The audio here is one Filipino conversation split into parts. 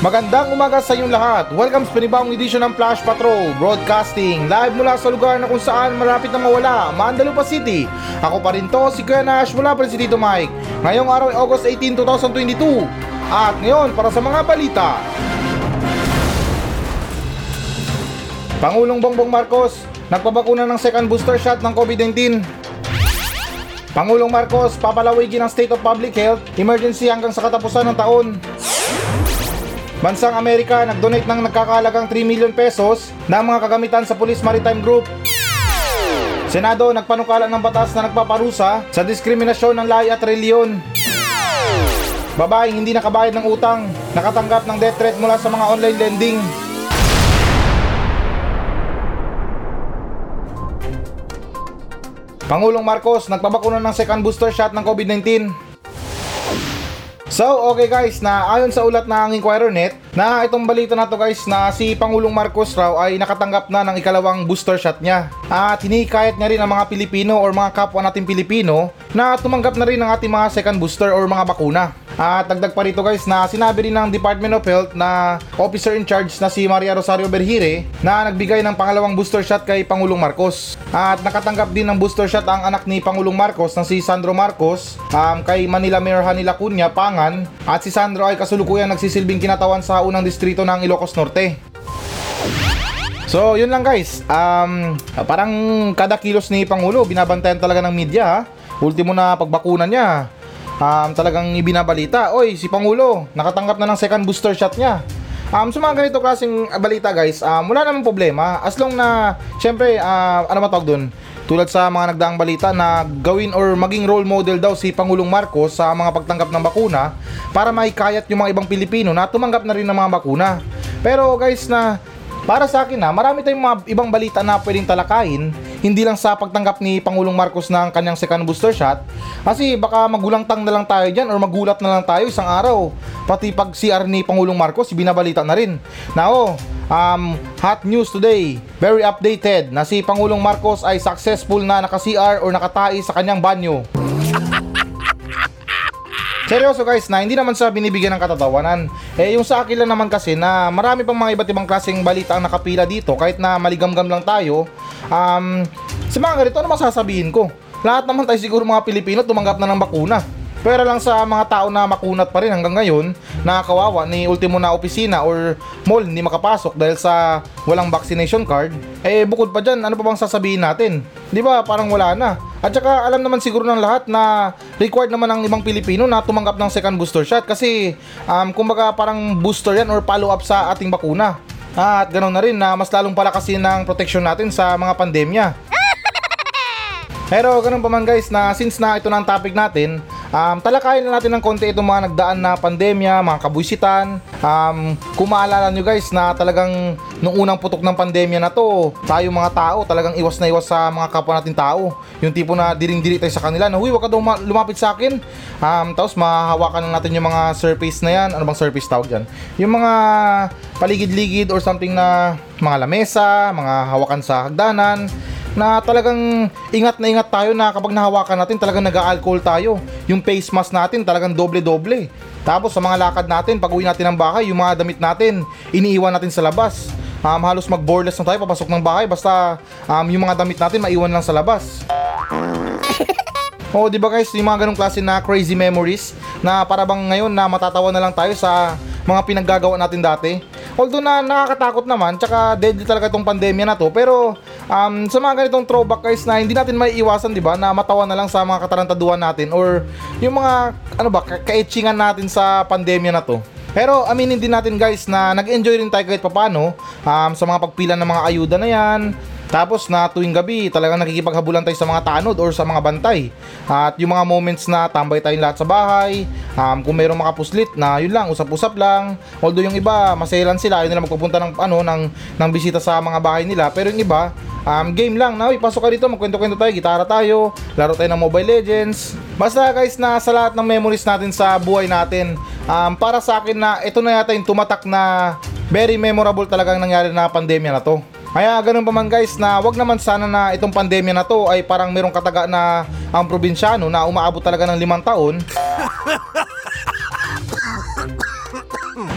Magandang umaga sa inyong lahat. Welcome sa panibagong edisyon ng Flash Patrol Broadcasting live mula sa lugar na kung saan malapit na mawala, Mandalupa City. Ako pa rin to, si Kuya Nash mula pa rin si Tito Mike. Ngayong araw ay August 18, 2022. At ngayon, para sa mga balita. Pangulong Bongbong Marcos, nagpabakuna ng second booster shot ng COVID-19. Pangulong Marcos, papalawigin ang State of Public Health emergency hanggang sa katapusan ng taon. Bansang Amerika nag-donate ng nagkakalagang 3 million pesos ng mga kagamitan sa Police Maritime Group. Senado nagpanukala ng batas na nagpaparusa sa diskriminasyon ng lahi at reliyon. Babaeng hindi nakabayad ng utang, nakatanggap ng death threat mula sa mga online lending. Pangulong Marcos nagpabakuna ng second booster shot ng COVID-19. So, okay guys, na ayon sa ulat ng Inquirer Net, na itong balita na to guys na si Pangulong Marcos raw ay nakatanggap na ng ikalawang booster shot niya. At hinikayat niya rin ang mga Pilipino or mga kapwa nating Pilipino na tumanggap na rin ng ating mga second booster or mga bakuna. At dagdag pa rito guys na sinabi rin ng Department of Health na officer in charge na si Maria Rosario Berhire na nagbigay ng pangalawang booster shot kay Pangulong Marcos. At nakatanggap din ng booster shot ang anak ni Pangulong Marcos na si Sandro Marcos um, kay Manila Mayor Hanila Cunha Pangan at si Sandro ay kasulukuyang nagsisilbing kinatawan sa unang distrito ng Ilocos Norte. So, yun lang guys. Um, parang kada kilos ni Pangulo, binabantayan talaga ng media ha. Ultimo na pagbakuna niya. Um, talagang ibinabalita, oy, si Pangulo, nakatanggap na ng second booster shot niya. Um, sa mga ganito klaseng balita guys, um, wala namang problema. As long na, syempre, uh, ano matawag dun? Tulad sa mga nagdaang balita na gawin or maging role model daw si Pangulong Marcos sa mga pagtanggap ng bakuna para maikayat yung mga ibang Pilipino na tumanggap na rin ng mga bakuna. Pero guys na para sa akin na marami tayong mga ibang balita na pwedeng talakayin hindi lang sa pagtanggap ni Pangulong Marcos ng kanyang second booster shot. Kasi baka magulangtang na lang tayo dyan or magulat na lang tayo isang araw. Pati pag CR ni Pangulong Marcos binabalita na rin. Now, um, hot news today. Very updated na si Pangulong Marcos ay successful na naka-CR or nakatai sa kanyang banyo Seryoso guys na hindi naman sa binibigyan ng katatawanan. Eh yung sa akin lang naman kasi na marami pang mga iba't ibang klaseng balita ang nakapila dito kahit na maligamgam lang tayo. Um, sa mga ganito ano masasabihin ko? Lahat naman tayo siguro mga Pilipino tumanggap na ng bakuna. Pero lang sa mga tao na makunat pa rin hanggang ngayon, nakakawawa ni ultimo na opisina or mall hindi makapasok dahil sa walang vaccination card, eh bukod pa dyan, ano pa bang sasabihin natin? Di ba parang wala na. At saka alam naman siguro ng lahat na required naman ng ibang Pilipino na tumanggap ng second booster shot kasi um, kumbaga parang booster yan or follow up sa ating bakuna. At ganoon na rin na mas lalong palakasin ng protection natin sa mga pandemya. Pero ganun pa man guys na since na ito na ang topic natin, um, talakayin na natin ng konti itong mga nagdaan na pandemya, mga kabuisitan. Um, kung maalala nyo guys na talagang nung unang putok ng pandemya na to, tayo mga tao talagang iwas na iwas sa mga kapwa natin tao. Yung tipo na diring-diri tayo sa kanila na, huy, ka daw lumapit sa akin. Um, tapos mahahawakan na natin yung mga surface na yan. Ano bang surface tawag dyan? Yung mga paligid-ligid or something na mga lamesa, mga hawakan sa hagdanan na talagang ingat na ingat tayo na kapag nahawakan natin talagang nag-alcohol tayo. Yung face mask natin talagang doble-doble. Tapos sa mga lakad natin, pag uwi natin ng bahay, yung mga damit natin, iniiwan natin sa labas. Um, halos mag-boreless na tayo papasok ng bahay basta um, yung mga damit natin maiwan lang sa labas. oh, di ba guys, yung mga ganong klase na crazy memories na para bang ngayon na matatawa na lang tayo sa mga pinaggagawa natin dati. Although na nakakatakot naman, tsaka deadly talaga itong pandemya na to, pero um, sa mga ganitong throwback guys na hindi natin may iwasan, di ba, na matawa na lang sa mga katarantaduhan natin or yung mga, ano ba, ka kaitchingan natin sa pandemya na to. Pero aminin din natin guys na nag-enjoy rin tayo kahit papano um, sa mga pagpila ng mga ayuda na yan, tapos na tuwing gabi, talagang nakikipaghabulan tayo sa mga tanod or sa mga bantay. At yung mga moments na tambay tayong lahat sa bahay, um, kung mayroong makapuslit na yun lang, usap-usap lang. Although yung iba, maselan sila, yun nila magpupunta ng, ano, ng, ng bisita sa mga bahay nila. Pero yung iba, um, game lang na, pasok ka dito, magkwento-kwento tayo, gitara tayo, laro tayo ng Mobile Legends. Basta guys, na sa lahat ng memories natin sa buhay natin, um, para sa akin na ito na yata yung tumatak na very memorable talagang nangyari na pandemya na to. Kaya ganun pa man guys na wag naman sana na itong pandemya na to ay parang merong kataga na ang probinsyano na umaabot talaga ng limang taon.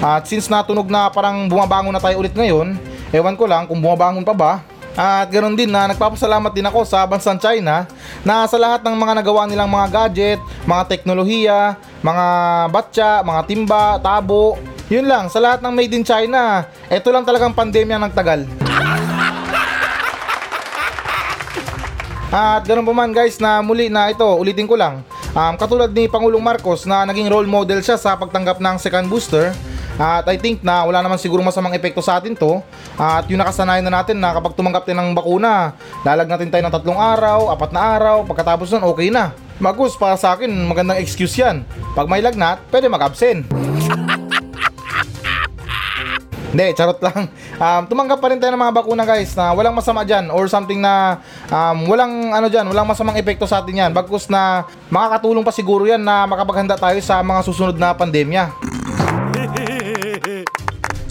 At since natunog na parang bumabangon na tayo ulit ngayon, ewan ko lang kung bumabangon pa ba. At ganoon din na nagpapasalamat din ako sa bansang China na sa lahat ng mga nagawa nilang mga gadget, mga teknolohiya, mga batya, mga timba, tabo. Yun lang, sa lahat ng made in China, ito lang talagang pandemya ng tagal. At ganun pa man guys na muli na ito, ulitin ko lang. Um, katulad ni Pangulong Marcos na naging role model siya sa pagtanggap ng second booster. At I think na wala naman siguro masamang epekto sa atin to. At yung nakasanayan na natin na kapag tumanggap tayo ng bakuna, lalag natin tayo ng tatlong araw, apat na araw, pagkatapos nun okay na. Magus, para sa akin, magandang excuse yan. Pag may lagnat, pwede mag-absent. Hindi, charot lang. Um, tumanggap pa rin tayo ng mga bakuna guys na walang masama dyan or something na um, walang ano dyan, walang masamang epekto sa atin yan. Bagkus na makakatulong pa siguro yan na makapaghanda tayo sa mga susunod na pandemya.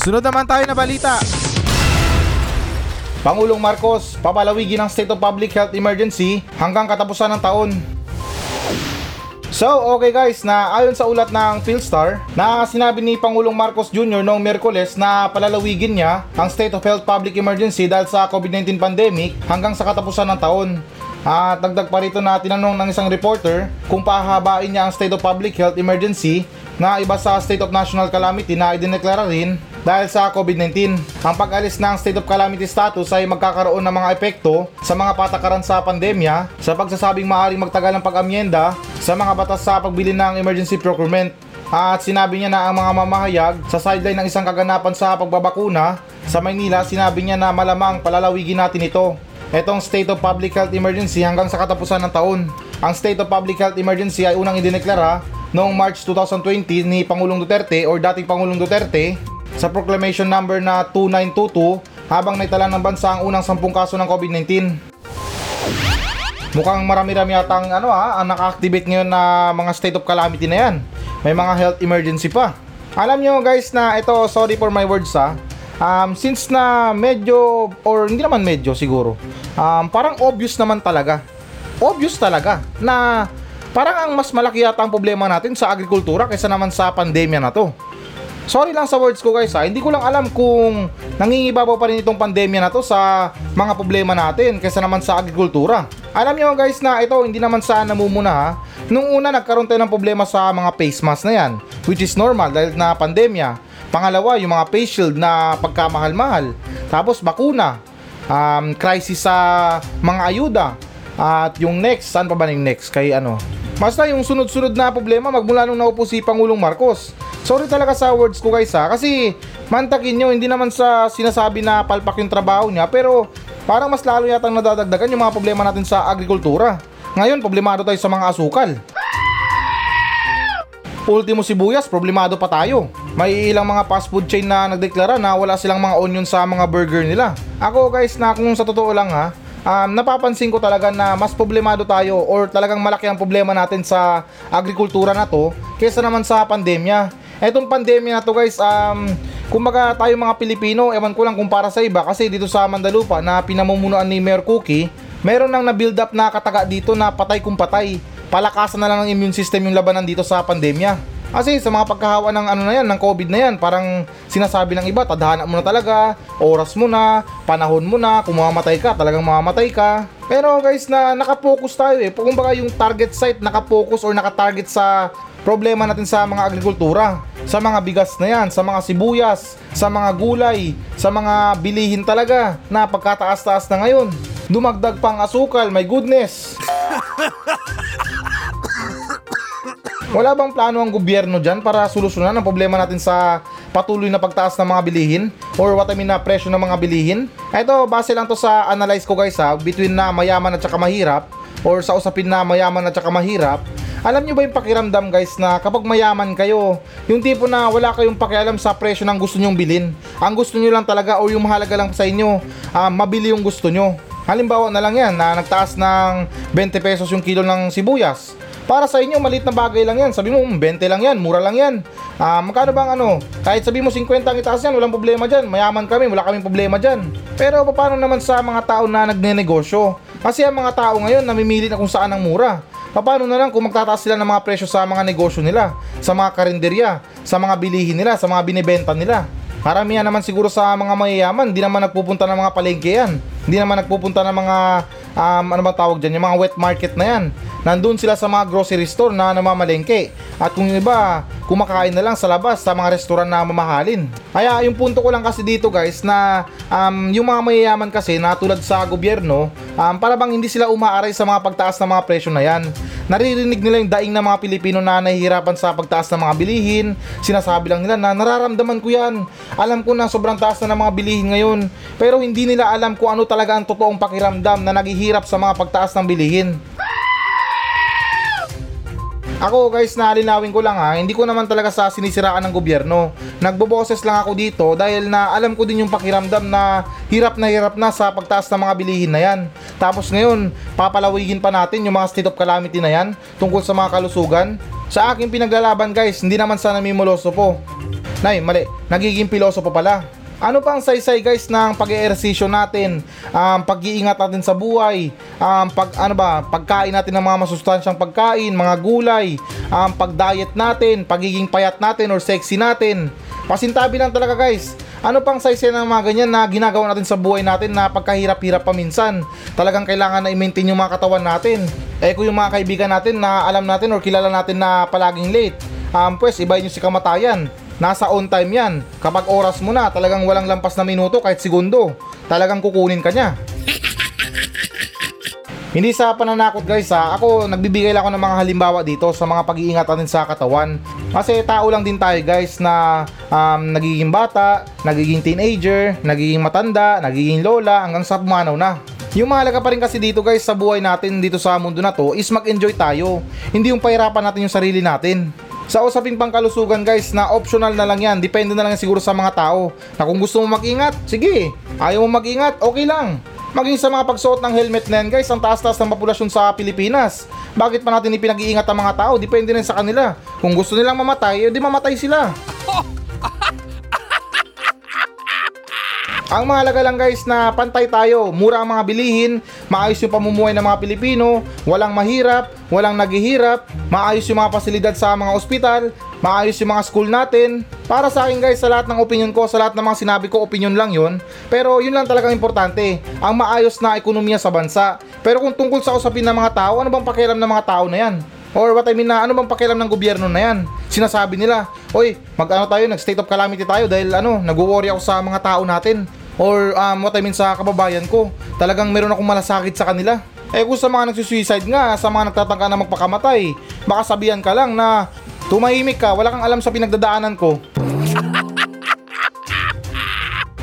Sunod naman tayo na balita. Pangulong Marcos, papalawigin ang State of Public Health Emergency hanggang katapusan ng taon. So, okay guys, na ayon sa ulat ng Philstar, na sinabi ni Pangulong Marcos Jr. noong Merkules na palalawigin niya ang State of Health Public Emergency dahil sa COVID-19 pandemic hanggang sa katapusan ng taon. At dagdag pa rito na tinanong ng isang reporter kung pahabain niya ang State of Public Health Emergency na iba sa State of National Calamity na idineklara rin dahil sa COVID-19. Ang pag-alis ng State of Calamity status ay magkakaroon ng mga epekto sa mga patakaran sa pandemya sa pagsasabing maaaring magtagal ang pag-amyenda sa mga batas sa pagbili ng emergency procurement. At sinabi niya na ang mga mamahayag sa sideline ng isang kaganapan sa pagbabakuna sa Maynila, sinabi niya na malamang palalawigin natin ito. Itong State of Public Health Emergency hanggang sa katapusan ng taon. Ang State of Public Health Emergency ay unang idineklara noong March 2020 ni Pangulong Duterte or dating Pangulong Duterte sa proclamation number na 2922 habang naitala ng bansa ang unang 10 kaso ng COVID-19. Mukhang marami-rami yata ang ano ha, ang naka-activate ngayon na mga state of calamity na yan. May mga health emergency pa. Alam nyo guys na ito, sorry for my words ha. Um, since na medyo, or hindi naman medyo siguro, um, parang obvious naman talaga. Obvious talaga na parang ang mas malaki yata ang problema natin sa agrikultura kaysa naman sa pandemya na to. Sorry lang sa words ko guys ha, hindi ko lang alam kung nangingibabaw pa rin itong pandemya na to sa mga problema natin kaysa naman sa agrikultura. Alam nyo guys na ito hindi naman sa namumuna ha. Nung una nagkaroon tayo ng problema sa mga face mask na yan, which is normal dahil na pandemya. Pangalawa, yung mga face shield na pagkamahal-mahal. Tapos bakuna, um, crisis sa mga ayuda. At yung next, saan pa ba yung next? Kay ano? Basta yung sunod-sunod na problema magmula nung naupo si Pangulong Marcos. Sorry talaga sa words ko guys ha, kasi mantakin nyo, hindi naman sa sinasabi na palpak yung trabaho niya, pero parang mas lalo yatang nadadagdagan yung mga problema natin sa agrikultura. Ngayon, problemado tayo sa mga asukal. Ultimo sibuyas, problemado pa tayo. May ilang mga fast food chain na nagdeklara na wala silang mga onion sa mga burger nila. Ako guys, na kung sa totoo lang ha, um, napapansin ko talaga na mas problemado tayo or talagang malaki ang problema natin sa agrikultura na to kaysa naman sa pandemya. Etong pandemya na to guys, um, kumbaga tayo mga Pilipino, ewan ko lang kung para sa iba kasi dito sa Mandalupa na pinamumunuan ni Mayor Cookie, meron nang na-build up na kataga dito na patay kung patay. Palakasan na lang ng immune system yung labanan dito sa pandemya. Kasi sa mga pagkahawa ng ano na yan, ng COVID na yan, parang sinasabi ng iba, tadhana mo na talaga, oras mo na, panahon mo na, kung mamamatay ka, talagang mamamatay ka. Pero guys, na nakapokus tayo eh. Kung baka yung target site nakapokus or nakatarget sa problema natin sa mga agrikultura, sa mga bigas na yan, sa mga sibuyas, sa mga gulay, sa mga bilihin talaga na pagkataas-taas na ngayon. Dumagdag pang asukal, my goodness. Wala bang plano ang gobyerno dyan para solusyonan ang problema natin sa patuloy na pagtaas ng mga bilihin? Or what I mean na presyo ng mga bilihin? Ito, base lang to sa analyze ko guys ha, between na mayaman at saka mahirap or sa usapin na mayaman at saka mahirap. Alam nyo ba yung pakiramdam guys na kapag mayaman kayo, yung tipo na wala kayong pakialam sa presyo ng gusto nyong bilhin. Ang gusto nyo lang talaga o yung mahalaga lang sa inyo, uh, mabili yung gusto nyo. Halimbawa na lang yan na nagtaas ng 20 pesos yung kilo ng sibuyas. Para sa inyo, maliit na bagay lang yan. Sabi mo, 20 lang yan, mura lang yan. Ah, magkano bang ano? Kahit sabi mo 50 ang itaas yan, walang problema dyan. Mayaman kami, wala kaming problema dyan. Pero paano naman sa mga tao na nagnenegosyo? Kasi ang mga tao ngayon, namimili na kung saan ang mura. Paano na lang kung magtataas sila ng mga presyo sa mga negosyo nila, sa mga karinderya, sa mga bilihin nila, sa mga binibenta nila? Karamihan naman siguro sa mga mayayaman, di naman nagpupunta ng mga palengke yan. Hindi naman nagpupunta ng mga, um, ano ba tawag dyan, yung mga wet market na yan. Nandun sila sa mga grocery store na namamalengke. At kung iba, kumakain na lang sa labas sa mga restaurant na mamahalin. Kaya yung punto ko lang kasi dito guys na um, yung mga mayayaman kasi na tulad sa gobyerno, um, para bang hindi sila umaaray sa mga pagtaas ng mga presyo na yan. Naririnig nila yung daing ng mga Pilipino na nahihirapan sa pagtaas ng mga bilihin. Sinasabi lang nila na nararamdaman ko yan. Alam ko na sobrang taas na ng mga bilihin ngayon. Pero hindi nila alam kung ano talaga ang totoong pakiramdam na naghihirap sa mga pagtaas ng bilihin. Ako guys, nalinawin ko lang ha, hindi ko naman talaga sa sinisiraan ng gobyerno. Nagboboses lang ako dito dahil na alam ko din yung pakiramdam na hirap na hirap na sa pagtaas ng mga bilihin na yan. Tapos ngayon, papalawigin pa natin yung mga state of calamity na yan tungkol sa mga kalusugan. Sa aking pinaglalaban guys, hindi naman sana mimoloso po. Nay, mali, nagiging piloso pa pala. Ano pa ang saysay guys ng pag-eehersisyo natin, um, pag-iingat natin sa buhay, um, pag ano ba, pagkain natin ng mga masustansyang pagkain, mga gulay, um, pag-diet natin, pagiging payat natin or sexy natin. Pasintabi lang talaga guys. Ano pang saysay ng mga ganyan na ginagawa natin sa buhay natin na pagkahirap-hirap pa minsan. Talagang kailangan na i-maintain yung mga katawan natin. Eh kung yung mga kaibigan natin na alam natin or kilala natin na palaging late, um, pues ibayin yung si kamatayan. Nasa on time yan. Kapag oras mo na, talagang walang lampas na minuto kahit segundo. Talagang kukunin ka niya. Hindi sa pananakot guys ha, ako nagbibigay lang ako ng mga halimbawa dito sa mga pag-iingat natin sa katawan. Kasi tao lang din tayo guys na um, nagiging bata, nagiging teenager, nagiging matanda, nagiging lola hanggang sa pumanaw na. Yung mahalaga pa rin kasi dito guys sa buhay natin dito sa mundo na to is mag-enjoy tayo. Hindi yung pahirapan natin yung sarili natin. Sa usaping pangkalusugan guys na optional na lang yan, depende na lang siguro sa mga tao. Na kung gusto mo mag-ingat, sige. Ayaw mo mag-ingat, okay lang. Maging sa mga pagsuot ng helmet na yan guys, ang taas-taas ng populasyon sa Pilipinas. Bakit pa natin ipinag-iingat ang mga tao? Depende rin sa kanila. Kung gusto nilang mamatay, edi mamatay sila. Ang mahalaga lang guys na pantay tayo, mura ang mga bilihin, maayos yung pamumuhay ng mga Pilipino, walang mahirap, walang naghihirap, maayos yung mga pasilidad sa mga ospital, maayos yung mga school natin. Para sa akin guys, sa lahat ng opinion ko, sa lahat ng mga sinabi ko, opinion lang yun. Pero yun lang talagang importante, ang maayos na ekonomiya sa bansa. Pero kung tungkol sa usapin ng mga tao, ano bang pakialam ng mga tao na yan? Or what I mean na ano bang pakialam ng gobyerno na yan? Sinasabi nila, oy, mag-ano tayo, nag-state of calamity tayo dahil ano, nag-worry ako sa mga tao natin. Or um, what I mean sa kababayan ko, talagang meron akong malasakit sa kanila. Eh kung sa mga nagsusuicide nga, sa mga nagtatangka na magpakamatay, baka sabihan ka lang na tumahimik ka, wala kang alam sa pinagdadaanan ko.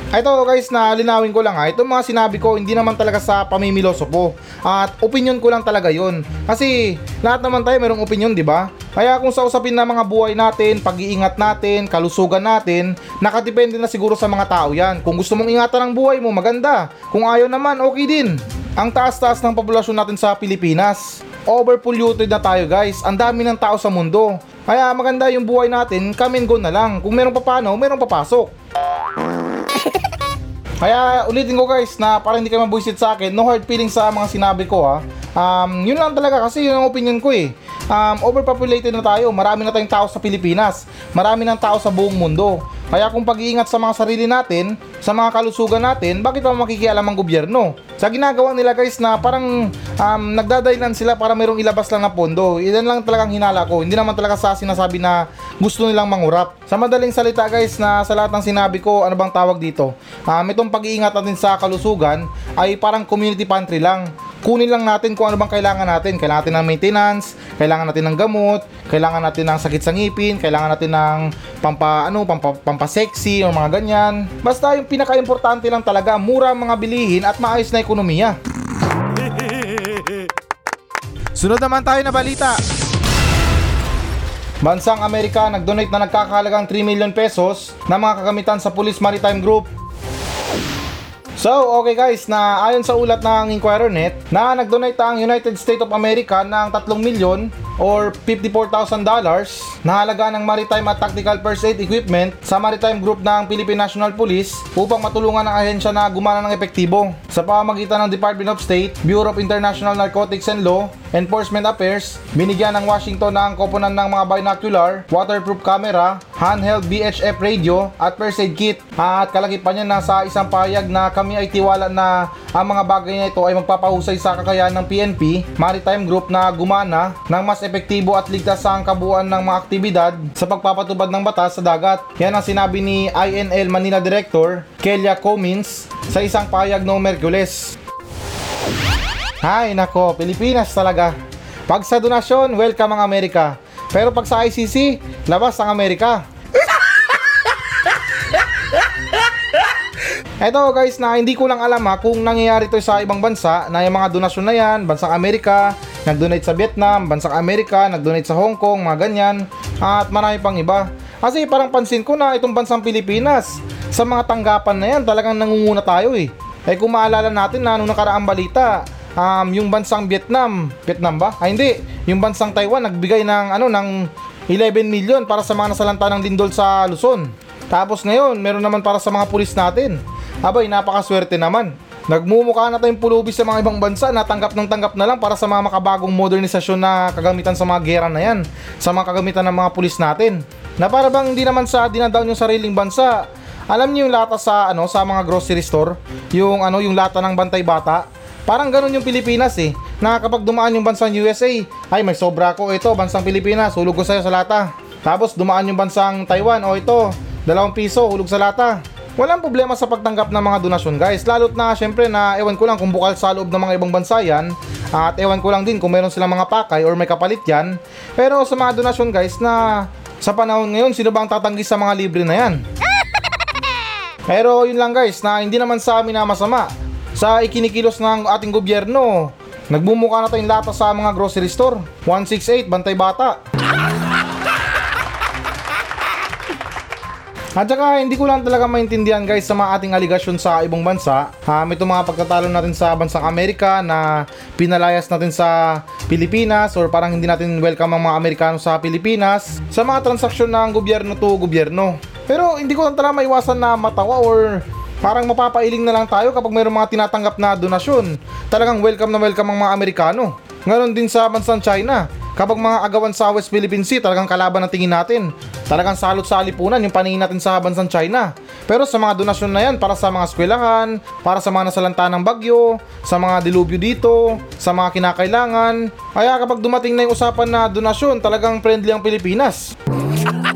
Ito guys na linawin ko lang ha, itong mga sinabi ko hindi naman talaga sa pamimiloso po. At opinion ko lang talaga yon. Kasi lahat naman tayo merong opinion, di ba? Kaya kung sa usapin na mga buhay natin, pag-iingat natin, kalusugan natin, nakadepende na siguro sa mga tao yan. Kung gusto mong ingatan ang buhay mo, maganda. Kung ayaw naman, okay din. Ang taas-taas ng populasyon natin sa Pilipinas. Overpolluted na tayo guys. Ang dami ng tao sa mundo. Kaya maganda yung buhay natin, come and go na lang. Kung meron papano, meron papasok. Kaya ulitin ko guys na para hindi kayo mabuisit sa akin, no hard feelings sa mga sinabi ko ha. Um, yun lang talaga kasi yun ang opinion ko eh. Um, overpopulated na tayo, marami na tayong tao sa Pilipinas, marami ng tao sa buong mundo. Kaya kung pag-iingat sa mga sarili natin, sa mga kalusugan natin, bakit pa makikialam ang gobyerno? Sa ginagawa nila guys na parang um, nagdadailan sila para mayroong ilabas lang na pondo. Ilan lang talagang hinala ko. Hindi naman talaga sa sinasabi na gusto nilang mangurap. Sa madaling salita guys na sa lahat ng sinabi ko, ano bang tawag dito? Um, itong pag-iingat natin sa kalusugan ay parang community pantry lang kunin lang natin kung ano bang kailangan natin. Kailangan natin ng maintenance, kailangan natin ng gamot, kailangan natin ng sakit sa ngipin, kailangan natin ng pampa, ano, pampa, pampasexy o mga ganyan. Basta yung pinaka-importante lang talaga, mura ang mga bilihin at maayos na ekonomiya. Sunod naman tayo na balita. Bansang Amerika nag-donate na nagkakahalagang 3 million pesos na mga kagamitan sa Police Maritime Group So, okay guys, na ayon sa ulat ng Inquirer Net, na nag-donate ang United States of America ng 3 milyon or $54,000 na halaga ng maritime at tactical first aid equipment sa maritime group ng Philippine National Police upang matulungan ang ahensya na gumana ng epektibo sa pamamagitan ng Department of State, Bureau of International Narcotics and Law, Enforcement Affairs, binigyan ng Washington ng koponan ng mga binocular, waterproof camera, handheld VHF radio at first aid kit. At kalakipan niya na sa isang payag na kami ay tiwala na ang mga bagay na ito ay magpapahusay sa kakayahan ng PNP, Maritime Group na gumana ng mas epektibo at ligtas sa kabuuan ng mga aktibidad sa pagpapatubad ng batas sa dagat. Yan ang sinabi ni INL Manila Director Kelia Comins sa isang payag noong Merkules. Hay nako, Pilipinas talaga. Pag sa donasyon, welcome ang Amerika. Pero pag sa ICC, labas ang Amerika. Eto guys na hindi ko lang alam ha kung nangyayari to sa ibang bansa na yung mga donasyon na yan, bansang Amerika, nag-donate sa Vietnam, bansang Amerika, nag-donate sa Hong Kong, mga ganyan, at marami pang iba. Kasi parang pansin ko na itong bansang Pilipinas, sa mga tanggapan na yan, talagang nangunguna tayo eh. Eh kung maalala natin na nung nakaraang balita, um, yung bansang Vietnam, Vietnam ba? Ay hindi, yung bansang Taiwan nagbigay ng ano ng 11 million para sa mga nasalanta ng lindol sa Luzon. Tapos ngayon, meron naman para sa mga pulis natin. Abay, napakaswerte naman. Nagmumukha na tayong pulubi sa mga ibang bansa na tanggap ng tanggap na lang para sa mga makabagong modernisasyon na kagamitan sa mga gera na yan. Sa mga kagamitan ng mga pulis natin. Na para bang hindi naman sa dinadown yung sariling bansa. Alam niyo yung lata sa ano sa mga grocery store, yung ano yung lata ng bantay bata. Parang ganun yung Pilipinas eh. Na kapag dumaan yung bansang USA, ay may sobra ko ito, bansang Pilipinas, hulog ko sa'yo sa lata. Tapos dumaan yung bansang Taiwan, o ito, dalawang piso, hulog sa lata. Walang problema sa pagtanggap ng mga donasyon guys, lalo't na syempre na ewan ko lang kung bukal sa loob ng mga ibang bansa yan, at ewan ko lang din kung meron silang mga pakay or may kapalit yan. Pero sa mga donasyon guys na sa panahon ngayon, sino ba ang tatanggi sa mga libre na yan? Pero yun lang guys, na hindi naman sa amin na masama. Sa ikinikilos ng ating gobyerno, nagbumuka na tayong lata sa mga grocery store. 168, Bantay Bata. At saka hindi ko lang talaga maintindihan guys sa mga ating aligasyon sa ibang bansa. Um, ito mga pagtatalo natin sa bansang Amerika na pinalayas natin sa Pilipinas or parang hindi natin welcome ang mga Amerikano sa Pilipinas sa mga transaksyon ng gobyerno to gobyerno. Pero hindi ko lang talaga maiwasan na matawa or parang mapapailing na lang tayo kapag mayroong mga tinatanggap na donasyon. Talagang welcome na welcome ang mga Amerikano. Ngayon din sa bansang China. Kapag mga agawan sa West Philippine Sea, talagang kalaban ang tingin natin. Talagang salot sa alipunan yung paningin natin sa bansang China. Pero sa mga donasyon na yan, para sa mga eskwelahan, para sa mga nasalanta ng bagyo, sa mga dilubyo dito, sa mga kinakailangan. Kaya kapag dumating na yung usapan na donasyon, talagang friendly ang Pilipinas.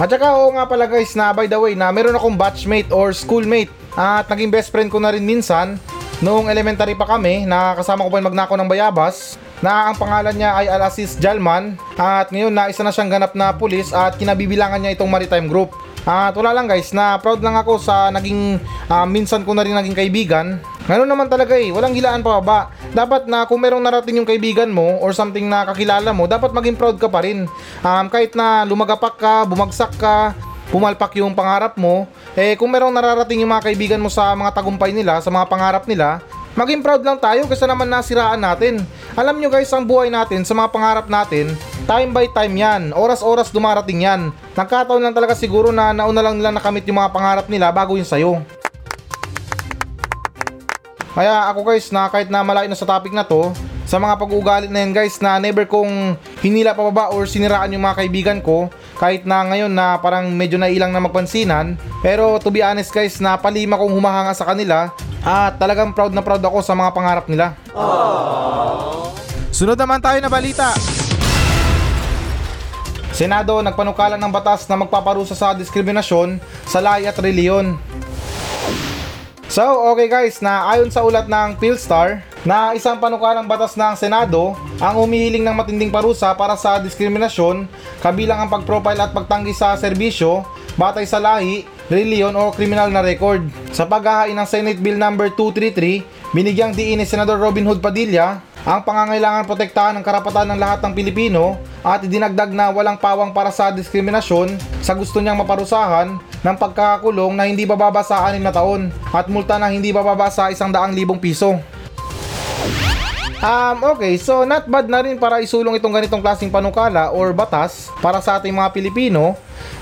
At saka oo nga pala guys na by the way na meron akong batchmate or schoolmate at naging best friend ko na rin minsan noong elementary pa kami na kasama ko pa yung magnako ng bayabas na ang pangalan niya ay Alasis Jalman at ngayon na isa na siyang ganap na pulis at kinabibilangan niya itong maritime group. At wala lang guys, na proud lang ako sa naging ah, minsan ko na rin naging kaibigan. Ganun naman talaga eh, walang hilaan pa ba. Dapat na kung merong narating yung kaibigan mo or something na kakilala mo, dapat maging proud ka pa rin. Um, kahit na lumagapak ka, bumagsak ka, pumalpak yung pangarap mo, eh kung merong nararating yung mga kaibigan mo sa mga tagumpay nila, sa mga pangarap nila, maging proud lang tayo kasi naman nasiraan natin. Alam nyo guys, ang buhay natin sa mga pangarap natin, time by time yan. Oras-oras dumarating yan. Nagkataon lang talaga siguro na nauna lang nila nakamit yung mga pangarap nila bago yung sayo. Kaya ako guys na kahit na malayo na sa topic na to, sa mga pag-uugali na yan guys na never kong hinila pa baba or siniraan yung mga kaibigan ko kahit na ngayon na parang medyo nailang na magpansinan pero to be honest guys na palima kong humahanga sa kanila at talagang proud na proud ako sa mga pangarap nila. Sunod naman tayo na balita. Senado nagpanukala ng batas na magpaparusa sa diskriminasyon sa lahi at reliyon. So, okay guys, na ayon sa ulat ng Philstar, na isang panukalang batas ng Senado ang umihiling ng matinding parusa para sa diskriminasyon kabilang ang pagprofile at pagtanggi sa serbisyo batay sa lahi, reliyon o kriminal na record. Sa paghahain ng Senate Bill number 233, binigyang diin ni Senador Robin Hood Padilla ang pangangailangan protektahan ng karapatan ng lahat ng Pilipino at idinagdag na walang pawang para sa diskriminasyon sa gusto niyang maparusahan ng pagkakakulong na hindi bababa sa 6 na taon at multa na hindi bababa sa 100,000 piso. Um, okay, so not bad na rin para isulong itong ganitong klaseng panukala or batas para sa ating mga Pilipino.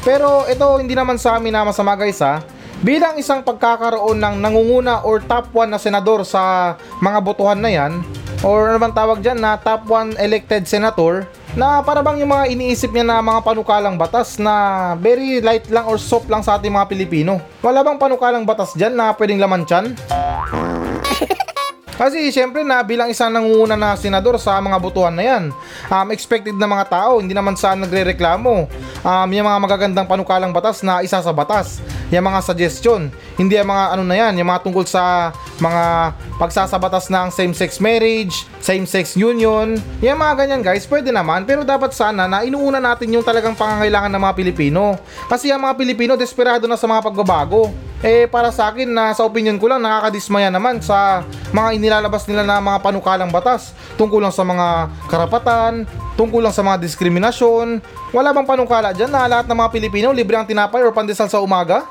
Pero ito hindi naman sa amin na masama guys ha. Bilang isang pagkakaroon ng nangunguna or top 1 na senador sa mga botohan na yan, or ano bang tawag dyan na top 1 elected senator na para bang yung mga iniisip niya na mga panukalang batas na very light lang or soft lang sa ating mga Pilipino. Wala bang panukalang batas dyan na pwedeng laman tiyan? Kasi syempre na bilang isang nangunguna na senador sa mga botohan na yan, um, expected na mga tao, hindi naman saan nagre-reklamo. Um, yung mga magagandang panukalang batas na isa sa batas, yung mga suggestion, hindi yung mga ano na yan, yung mga tungkol sa mga pagsasabatas ng same-sex marriage, same-sex union, yung mga ganyan guys, pwede naman, pero dapat sana na inuuna natin yung talagang pangangailangan ng mga Pilipino. Kasi ang mga Pilipino desperado na sa mga pagbabago. Eh para sa akin na sa opinion ko lang nakakadismaya naman sa mga inilalabas nila na mga panukalang batas tungkol lang sa mga karapatan, tungkol lang sa mga diskriminasyon. Wala bang panukala dyan na lahat ng mga Pilipino libre ang tinapay or pandesal sa umaga?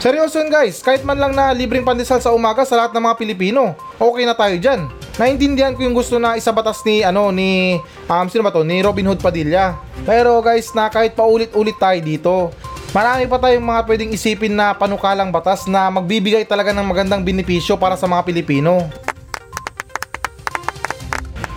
Seryoso yun guys, kahit man lang na libreng pandesal sa umaga sa lahat ng mga Pilipino, okay na tayo dyan. Naintindihan ko yung gusto na isabatas ni ano ni um, sino ba to ni Robin Hood Padilla. Pero guys na kahit paulit-ulit tayo dito, marami pa tayong mga pwedeng isipin na panukalang batas na magbibigay talaga ng magandang benepisyo para sa mga Pilipino.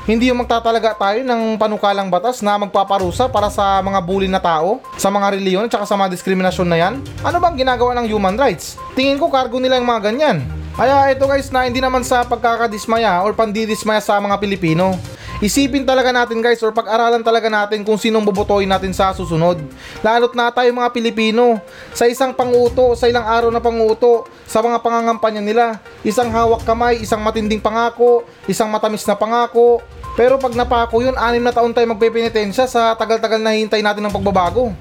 Hindi yung magtatalaga tayo ng panukalang batas na magpaparusa para sa mga bully na tao, sa mga reliyon at sa mga diskriminasyon na yan. Ano bang ginagawa ng human rights? Tingin ko cargo nila yung mga ganyan. Kaya ito guys na hindi naman sa pagkakadismaya or pandidismaya sa mga Pilipino. Isipin talaga natin guys or pag-aralan talaga natin kung sinong bobotohin natin sa susunod. Lalo't na tayo mga Pilipino. Sa isang panguto, sa ilang araw na panguto, sa mga pangangampanya nila, isang hawak kamay, isang matinding pangako, isang matamis na pangako. Pero pag napako yun, anim na taon tayo magpepenitensya sa tagal-tagal na hintay natin ng pagbabago.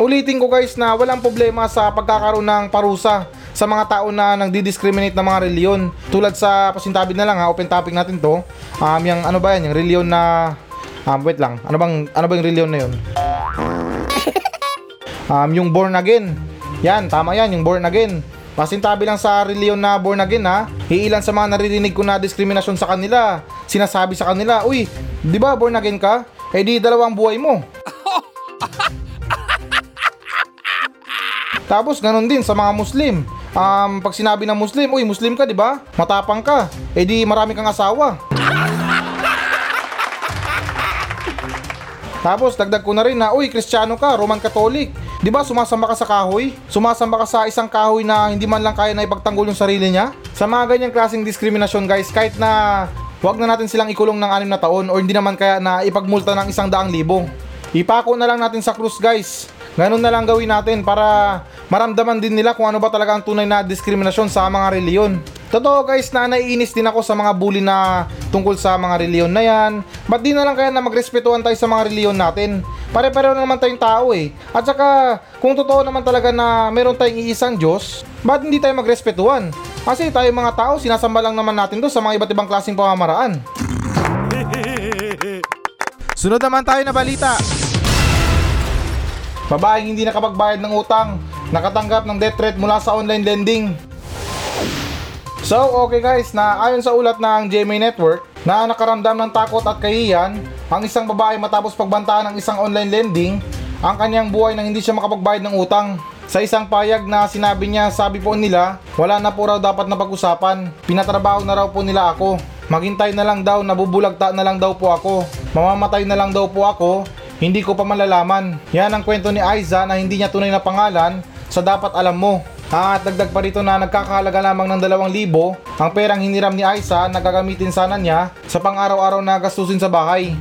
Ulitin ko guys na walang problema sa pagkakaroon ng parusa sa mga tao na nagdi-discriminate ng mga reliyon. Tulad sa pasintabi na lang ha, open topic natin to. Um, yung ano ba yan, yung reliyon na um, wait lang. Ano bang ano ba yung reliyon na yun? Um, yung born again. Yan, tama yan, yung born again. Pasintabi lang sa reliyon na born again ha. Iilan sa mga naririnig ko na diskriminasyon sa kanila. Sinasabi sa kanila, uy, di ba born again ka? Eh di dalawang buhay mo. Tapos ganun din sa mga Muslim. Um, pag sinabi ng Muslim, uy, Muslim ka, di ba? Matapang ka. Eh di marami kang asawa. Tapos dagdag ko na rin na, uy, Kristiyano ka, Roman Catholic. Di ba sumasamba ka sa kahoy? Sumasamba ka sa isang kahoy na hindi man lang kaya na ipagtanggol yung sarili niya? Sa mga ganyang klaseng diskriminasyon guys, kahit na wag na natin silang ikulong ng anim na taon or hindi naman kaya na ipagmulta ng isang daang libo. Ipako na lang natin sa krus guys. Ganun na lang gawin natin para maramdaman din nila kung ano ba talaga ang tunay na diskriminasyon sa mga reliyon. Totoo guys na naiinis din ako sa mga bully na tungkol sa mga reliyon na yan. Ba't di na lang kaya na magrespetuhan tayo sa mga reliyon natin? Pare-pareho na naman tayong tao eh. At saka kung totoo naman talaga na meron tayong iisang Diyos, ba't hindi tayo magrespetuhan? Kasi tayo mga tao, sinasamba lang naman natin doon sa mga iba't ibang klaseng pamamaraan. Sunod naman tayo na balita. Babaeng hindi nakapagbayad ng utang, nakatanggap ng death threat mula sa online lending. So, okay guys, na ayon sa ulat ng GMA Network, na nakaramdam ng takot at kahiyan, ang isang babae matapos pagbantaan ng isang online lending, ang kanyang buhay nang hindi siya makapagbayad ng utang. Sa isang payag na sinabi niya, sabi po nila, wala na po raw dapat na pag-usapan. Pinatrabaho na raw po nila ako. Maghintay na lang daw, nabubulagta na lang daw po ako. Mamamatay na lang daw po ako. Hindi ko pa malalaman. Yan ang kwento ni Aiza na hindi niya tunay na pangalan sa dapat alam mo. At dagdag pa rito na nagkakahalaga lamang ng 2,000 ang perang hiniram ni Aiza na gagamitin sana niya sa pang-araw-araw na gastusin sa bahay.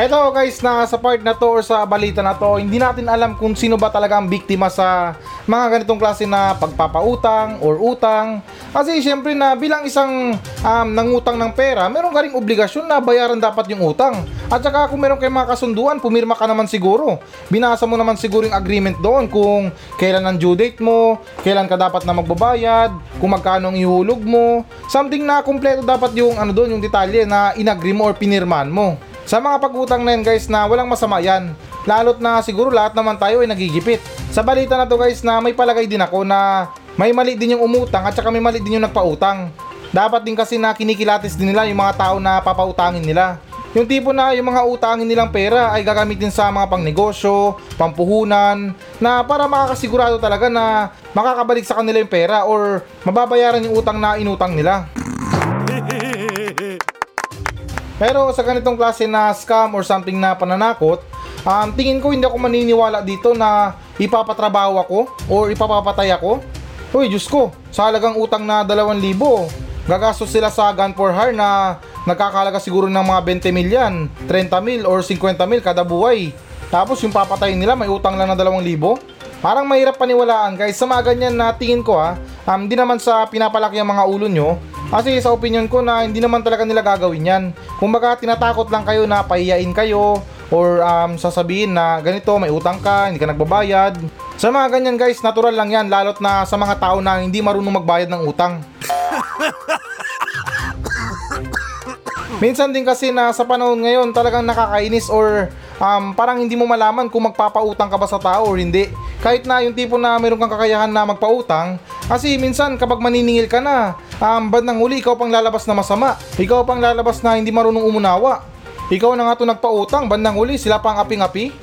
Ito guys, na sa part na to or sa balita na to, hindi natin alam kung sino ba talaga ang biktima sa mga ganitong klase na pagpapautang or utang. Kasi syempre na bilang isang um, nangutang ng pera, meron ka ring obligasyon na bayaran dapat yung utang. At saka kung meron kayong mga kasunduan, pumirma ka naman siguro. Binasa mo naman siguro yung agreement doon kung kailan ang due date mo, kailan ka dapat na magbabayad, kung magkano ang ihulog mo. Something na kumpleto dapat yung ano doon, yung detalye na inagri mo or pinirman mo. Sa mga pag-utang na yan guys na walang masama yan. Lalot na siguro lahat naman tayo ay nagigipit. Sa balita na to guys na may palagay din ako na may mali din yung umutang at saka may mali din yung nagpautang. Dapat din kasi na kinikilatis din nila yung mga tao na papautangin nila. Yung tipo na yung mga utangin nilang pera ay gagamitin sa mga pangnegosyo, pampuhunan, na para makakasigurado talaga na makakabalik sa kanila yung pera or mababayaran yung utang na inutang nila. Pero sa ganitong klase na scam or something na pananakot, um, tingin ko hindi ako maniniwala dito na ipapatrabaho ako or ipapapatay ako. Uy, Diyos ko, sa halagang utang na 2,000, gagastos sila sa gun for hire na nagkakalaga siguro ng mga 20 mil yan, 30 mil or 50 mil kada buhay. Tapos yung papatayin nila may utang lang na 2,000. Parang mahirap paniwalaan guys sa mga ganyan na tingin ko ha. Um, di naman sa pinapalaki ang mga ulo nyo. Kasi sa opinion ko na hindi naman talaga nila gagawin yan. Kumbaga tinatakot lang kayo na pahiyain kayo or um, sasabihin na ganito may utang ka, hindi ka nagbabayad. Sa mga ganyan guys, natural lang yan lalot na sa mga tao na hindi marunong magbayad ng utang. Minsan din kasi na sa panahon ngayon talagang nakakainis or um, parang hindi mo malaman kung magpapautang ka ba sa tao or hindi. Kahit na yung tipo na meron kang kakayahan na magpautang, kasi minsan kapag maniningil ka na, um, bandang huli ikaw pang lalabas na masama. Ikaw pang lalabas na hindi marunong umunawa. Ikaw na nga to nagpautang, bandang huli sila pang aping-api.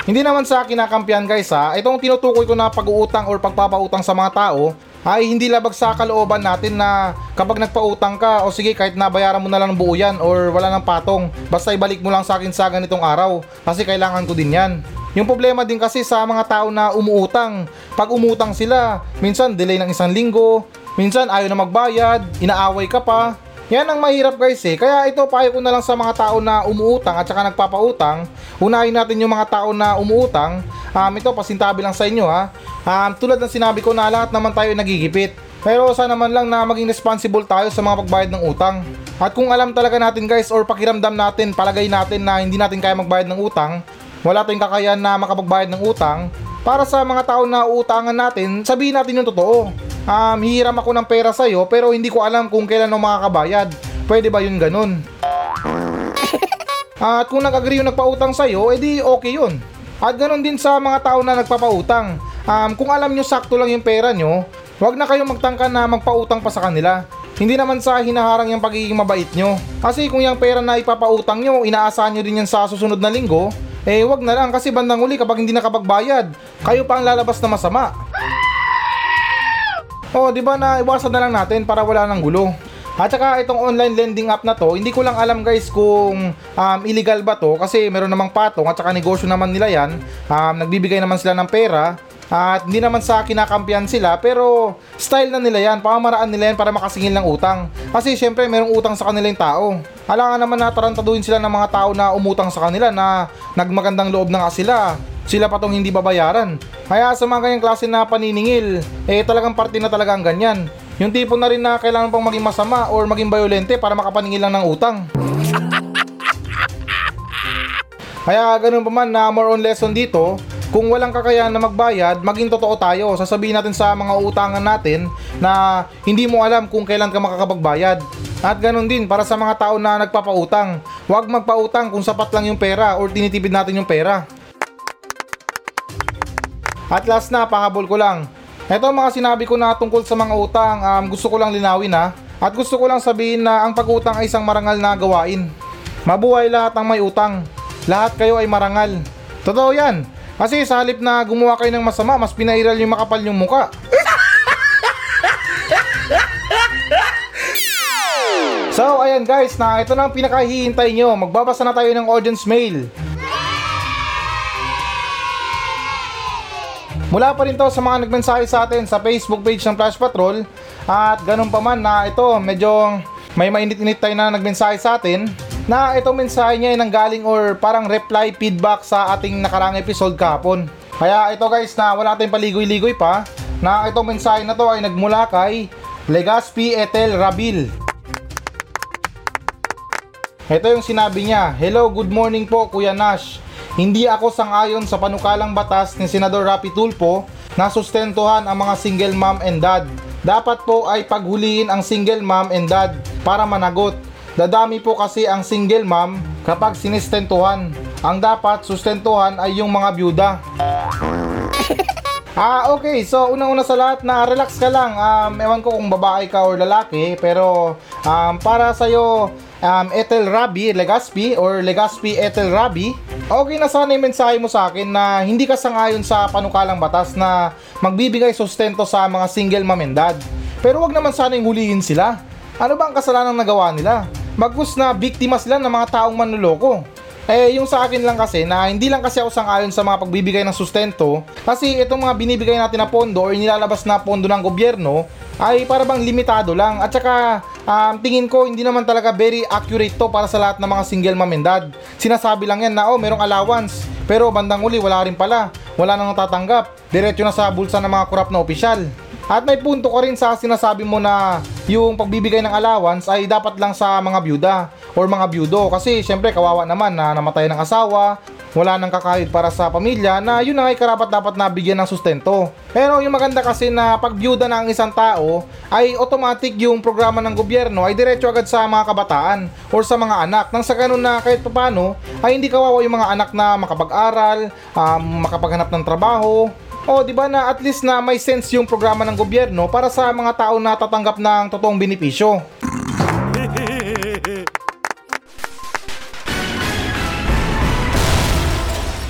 Hindi naman sa akin nakampiyan guys ha, itong tinutukoy ko na pag-uutang or pagpapautang sa mga tao ay hindi labag sa kalooban natin na kapag nagpautang ka o sige kahit nabayaran mo na lang ng buo yan or wala nang patong basta ibalik mo lang sa akin sa ganitong araw kasi kailangan ko din yan. Yung problema din kasi sa mga tao na umuutang, pag umutang sila, minsan delay ng isang linggo, minsan ayaw na magbayad, inaaway ka pa, yan ang mahirap guys eh. Kaya ito payo ko na lang sa mga tao na umuutang at saka nagpapautang. Unahin natin yung mga tao na umuutang. Um, ito pasintabi lang sa inyo ha. Um, tulad ng sinabi ko na lahat naman tayo nagigipit. Pero sana man lang na maging responsible tayo sa mga pagbayad ng utang. At kung alam talaga natin guys or pakiramdam natin, palagay natin na hindi natin kaya magbayad ng utang, wala tayong kakayahan na makapagbayad ng utang, para sa mga tao na uutangan natin, sabihin natin yung totoo um, hihiram ako ng pera sa'yo pero hindi ko alam kung kailan ako makakabayad. Pwede ba yun ganun? At kung nag-agree yung nagpautang sa'yo, edi okay yun. At ganun din sa mga tao na nagpapautang. Um, kung alam nyo sakto lang yung pera nyo, huwag na kayong magtangka na magpautang pa sa kanila. Hindi naman sa hinaharang yung pagiging mabait nyo. Kasi kung yung pera na ipapautang nyo, inaasahan nyo din yan sa susunod na linggo, eh wag na lang kasi bandang uli kapag hindi nakapagbayad, kayo pa ang lalabas na masama. Oh, di ba na iwasan na lang natin para wala nang gulo. At saka itong online lending app na to, hindi ko lang alam guys kung um, illegal ba to kasi meron namang patong at saka negosyo naman nila yan. Um, nagbibigay naman sila ng pera at hindi naman sa kinakampihan sila pero style na nila yan, pamamaraan nila yan para makasingil ng utang. Kasi syempre merong utang sa kanila yung tao. Alangan naman na tarantaduhin sila ng mga tao na umutang sa kanila na nagmagandang loob na nga sila sila pa tong hindi babayaran. Kaya sa mga ganyang klase na paniningil, eh talagang parte na talaga ang ganyan. Yung tipo na rin na kailangan pang maging masama or maging violente para makapaningil lang ng utang. Kaya ganun pa man na more on lesson dito, kung walang kakayahan na magbayad, maging totoo tayo. Sasabihin natin sa mga utangan natin na hindi mo alam kung kailan ka makakapagbayad. At ganun din para sa mga tao na nagpapautang. Huwag magpautang kung sapat lang yung pera or tinitipid natin yung pera. At last na, pahabol ko lang. Ito mga sinabi ko na tungkol sa mga utang, um, gusto ko lang linawin ha. At gusto ko lang sabihin na ang pag-utang ay isang marangal na gawain. Mabuhay lahat ng may utang. Lahat kayo ay marangal. Totoo yan. Kasi sa halip na gumawa kayo ng masama, mas pinairal yung makapal yung muka. So, ayan guys, na ito na ang pinakahihintay nyo. Magbabasa na tayo ng audience mail. Mula pa rin to sa mga nagmensahe sa atin sa Facebook page ng Flash Patrol at ganun pa man na ito medyo may mainit-init tayo na nagmensahe sa atin na itong mensahe niya ay nanggaling or parang reply feedback sa ating nakarang episode kahapon. Kaya ito guys na wala tayong paligoy-ligoy pa na itong mensahe na to ay nagmula kay Legaspi Etel Rabil. Ito yung sinabi niya, Hello, good morning po Kuya Nash. Hindi ako sangayon sa panukalang batas ni Senador Rapi Tulfo na sustentuhan ang mga single mom and dad. Dapat po ay paghuliin ang single mom and dad para managot. Dadami po kasi ang single mom kapag sinistentuhan. Ang dapat sustentuhan ay yung mga byuda. Ah, okay. So, unang-una sa lahat na relax ka lang. Um, ewan ko kung babae ka or lalaki, pero um, para sa'yo, um, Ethel Rabi, Legaspi, or Legaspi Ethel Rabi, okay na sana yung mensahe mo sa akin na hindi ka sangayon sa panukalang batas na magbibigay sustento sa mga single mom and dad. Pero wag naman sana yung hulihin sila. Ano ba ang kasalanan nagawa nila? Bagus na biktima sila ng mga taong manluloko. Eh, yung sa akin lang kasi na hindi lang kasi ako sang-ayon sa mga pagbibigay ng sustento kasi itong mga binibigay natin na pondo or nilalabas na pondo ng gobyerno ay para bang limitado lang at saka um, tingin ko hindi naman talaga very accurate to para sa lahat ng mga single mom and dad. Sinasabi lang yan na oh merong allowance pero bandang uli wala rin pala. Wala nang natatanggap. Diretso na sa bulsa ng mga korap na opisyal. At may punto ko rin sa sinasabi mo na yung pagbibigay ng allowance ay dapat lang sa mga byuda or mga byudo kasi syempre kawawa naman na namatay ng asawa, wala nang kakahid para sa pamilya na yun na ay karapat dapat nabigyan ng sustento. Pero yung maganda kasi na pag byuda na ang isang tao ay automatic yung programa ng gobyerno ay diretso agad sa mga kabataan or sa mga anak nang sa ganun na kahit paano ay hindi kawawa yung mga anak na makapag-aral, um, makapaghanap ng trabaho, o, di ba na at least na may sense yung programa ng gobyerno para sa mga tao na tatanggap ng totoong benepisyo.